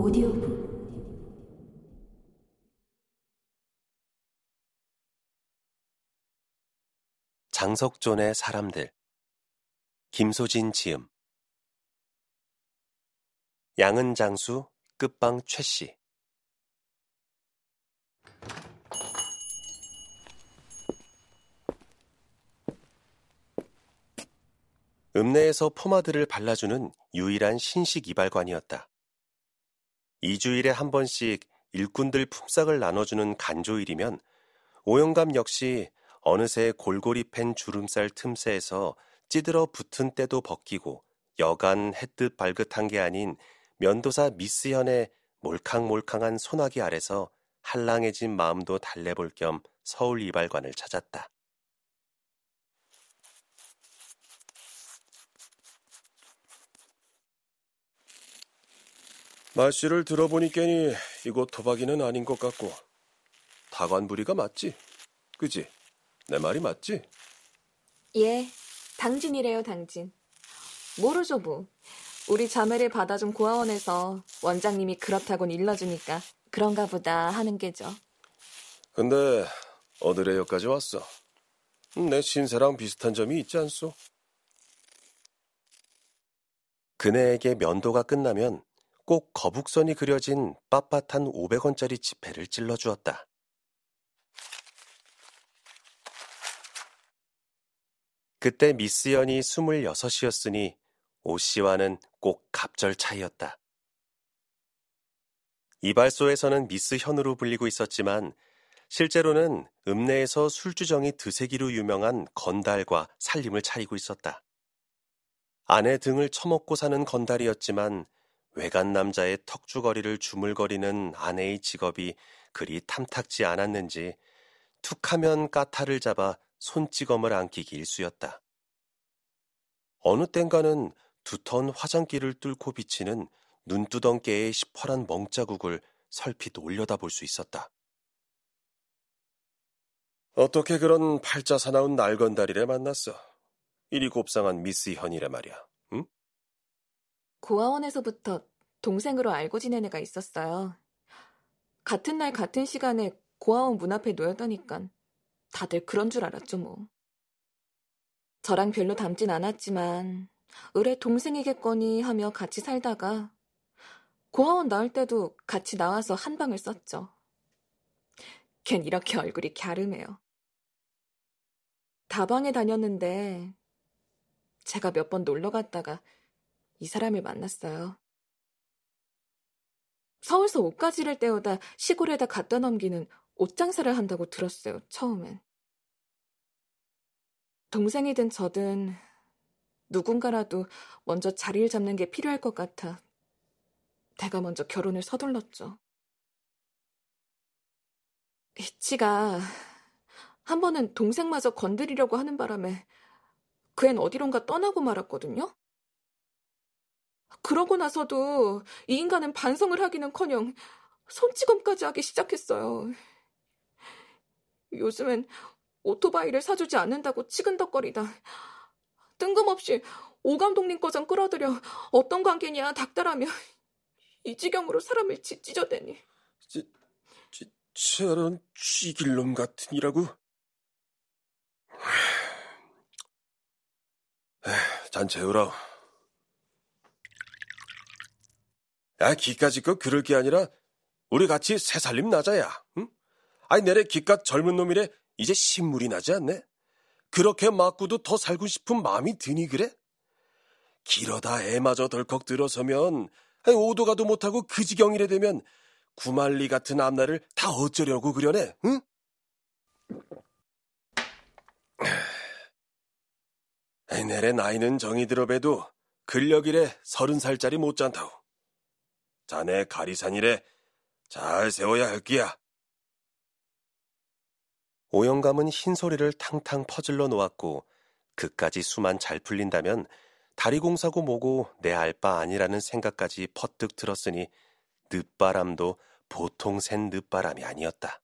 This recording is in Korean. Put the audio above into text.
오디오북. 장석존의 사람들. 김소진 지음. 양은 장수 끝방 최씨. 읍내에서 포마드를 발라주는 유일한 신식 이발관이었다. 2주일에 한 번씩 일꾼들 품삯을 나눠주는 간조일이면 오영감 역시 어느새 골골이 팬 주름살 틈새에서 찌들어 붙은 때도 벗기고 여간 햇뜻 발긋한 게 아닌 면도사 미스현의 몰캉몰캉한 소나기 아래서 한랑해진 마음도 달래볼 겸 서울 이발관을 찾았다. 말씨를 들어보니까니 이곳 토박이는 아닌 것 같고 다관부리가 맞지? 그지? 내 말이 맞지? 예, 당진이래요, 당진. 모르죠, 뭐. 우리 자매를 받아준 고아원에서 원장님이 그렇다곤 일러주니까 그런가 보다 하는 게죠. 근데 어드레 여까지 왔어. 내 신세랑 비슷한 점이 있지 않소? 그네에게 면도가 끝나면 꼭 거북선이 그려진 빳빳한 500원짜리 지폐를 찔러주었다. 그때 미스 연이 26이었으니 오 씨와는 꼭 갑절 차이였다. 이발소에서는 미스 현으로 불리고 있었지만 실제로는 읍내에서 술주정이 드세기로 유명한 건달과 살림을 차리고 있었다. 아내 등을 처먹고 사는 건달이었지만 외간 남자의 턱주거리를 주물거리는 아내의 직업이 그리 탐탁지 않았는지 툭하면 까타를 잡아 손찌검을 안기기 일쑤였다. 어느 땐가는 두턴 화장기를 뚫고 비치는 눈두덩깨의 시퍼란 멍자국을 설핏 올려다볼 수 있었다. 어떻게 그런 팔자 사나운 날건다리를 만났어? 이리 곱상한 미스 현이래 말이야. 응? 고아원에서부터 동생으로 알고 지낸 애가 있었어요. 같은 날 같은 시간에 고아원 문 앞에 놓였다니깐 다들 그런 줄 알았죠 뭐. 저랑 별로 닮진 않았지만 의뢰 동생이겠거니 하며 같이 살다가 고아원 나올 때도 같이 나와서 한 방을 썼죠. 걘 이렇게 얼굴이 갸름해요. 다방에 다녔는데 제가 몇 번 놀러 갔다가 이 사람을 만났어요. 서울서 옷가지를 떼어다 시골에다 갖다 넘기는 옷장사를 한다고 들었어요, 처음엔. 동생이든 저든 누군가라도 먼저 자리를 잡는 게 필요할 것 같아 내가 먼저 결혼을 서둘렀죠. 이치가 한 번은 동생마저 건드리려고 하는 바람에 그 앤 어디론가 떠나고 말았거든요. 그러고 나서도 이 인간은 반성을 하기는커녕 손찌검까지 하기 시작했어요. 요즘엔 오토바이를 사주지 않는다고 치근덕거리다 뜬금없이 오 감독님 꺼정 끌어들여 어떤 관계냐 닥달하며 이 지경으로 사람을 짓찢어대니. 지, 지, 저런 쥐길놈 같으니라고? 잔 재우라 야 기까지 거 그럴 게 아니라 우리 같이 새살림 나자야 응? 아니 내래 기껏 젊은 놈이래 이제 신물이 나지 않네? 그렇게 맞고도 더 살고 싶은 마음이 드니 그래? 길어다 애마저 덜컥 들어서면 오도 가도 못하고 그 지경이래 되면 구말리 같은 앞날을 다 어쩌려고 그려네, 응? 내래 나이는 정이 들어봬도 근력이래 서른 살짜리 못잔다우. 자네 가리산이래 잘 세워야 할 끼야. 오영감은 흰소리를 탕탕 퍼질러 놓았고 그까지 수만 잘 풀린다면 다리 공사고 뭐고 내 알 바 아니라는 생각까지 퍼뜩 들었으니 늦바람도 보통 샌 늦바람이 아니었다.